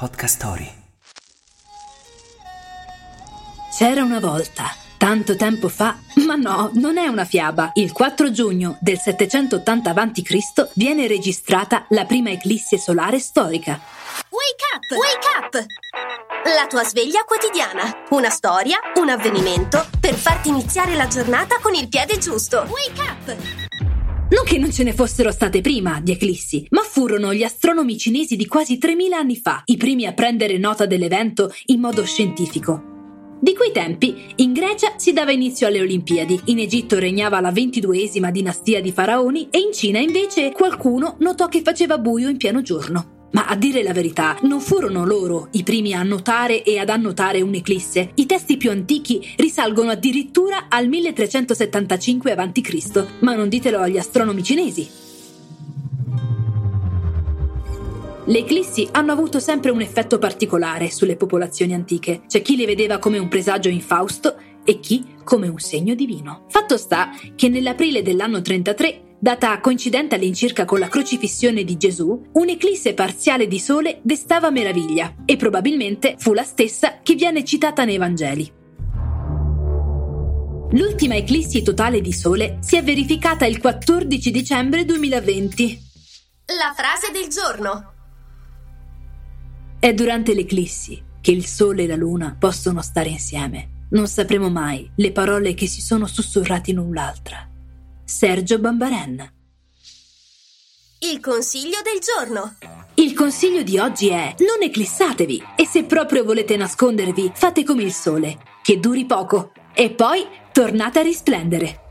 Podcast Story. C'era una volta, tanto tempo fa, ma no, non è una fiaba. Il 4 giugno del 780 a.C. viene registrata la prima eclissi solare storica. Wake up! Wake up! La tua sveglia quotidiana. Una storia, un avvenimento per farti iniziare la giornata con il piede giusto. Wake up! Non che non ce ne fossero state prima di eclissi, ma furono gli astronomi cinesi di quasi 3000 anni fa i primi a prendere nota dell'evento in modo scientifico. Di quei tempi, in Grecia si dava inizio alle Olimpiadi, in Egitto regnava la ventiduesima dinastia di faraoni e in Cina invece qualcuno notò che faceva buio in pieno giorno. Ma a dire la verità, non furono loro i primi a notare e ad annotare un'eclisse. I testi più antichi risalgono addirittura al 1375 a.C., ma non ditelo agli astronomi cinesi. Le eclissi hanno avuto sempre un effetto particolare sulle popolazioni antiche. C'è chi le vedeva come un presagio infausto e chi come un segno divino. Fatto sta che nell'aprile dell'anno 33 data coincidente all'incirca con la crocifissione di Gesù, un'eclisse parziale di sole destava meraviglia e probabilmente fu la stessa che viene citata nei Vangeli. L'ultima eclissi totale di sole si è verificata il 14 dicembre 2020. La frase del giorno. È durante l'eclissi che il sole e la luna possono stare insieme. Non sapremo mai le parole che si sono sussurrate l'un l'altra. Sergio Bambaren. Il consiglio del giorno. Il consiglio di oggi è non eclissatevi e se proprio volete nascondervi fate come il sole, che duri poco e poi tornate a risplendere.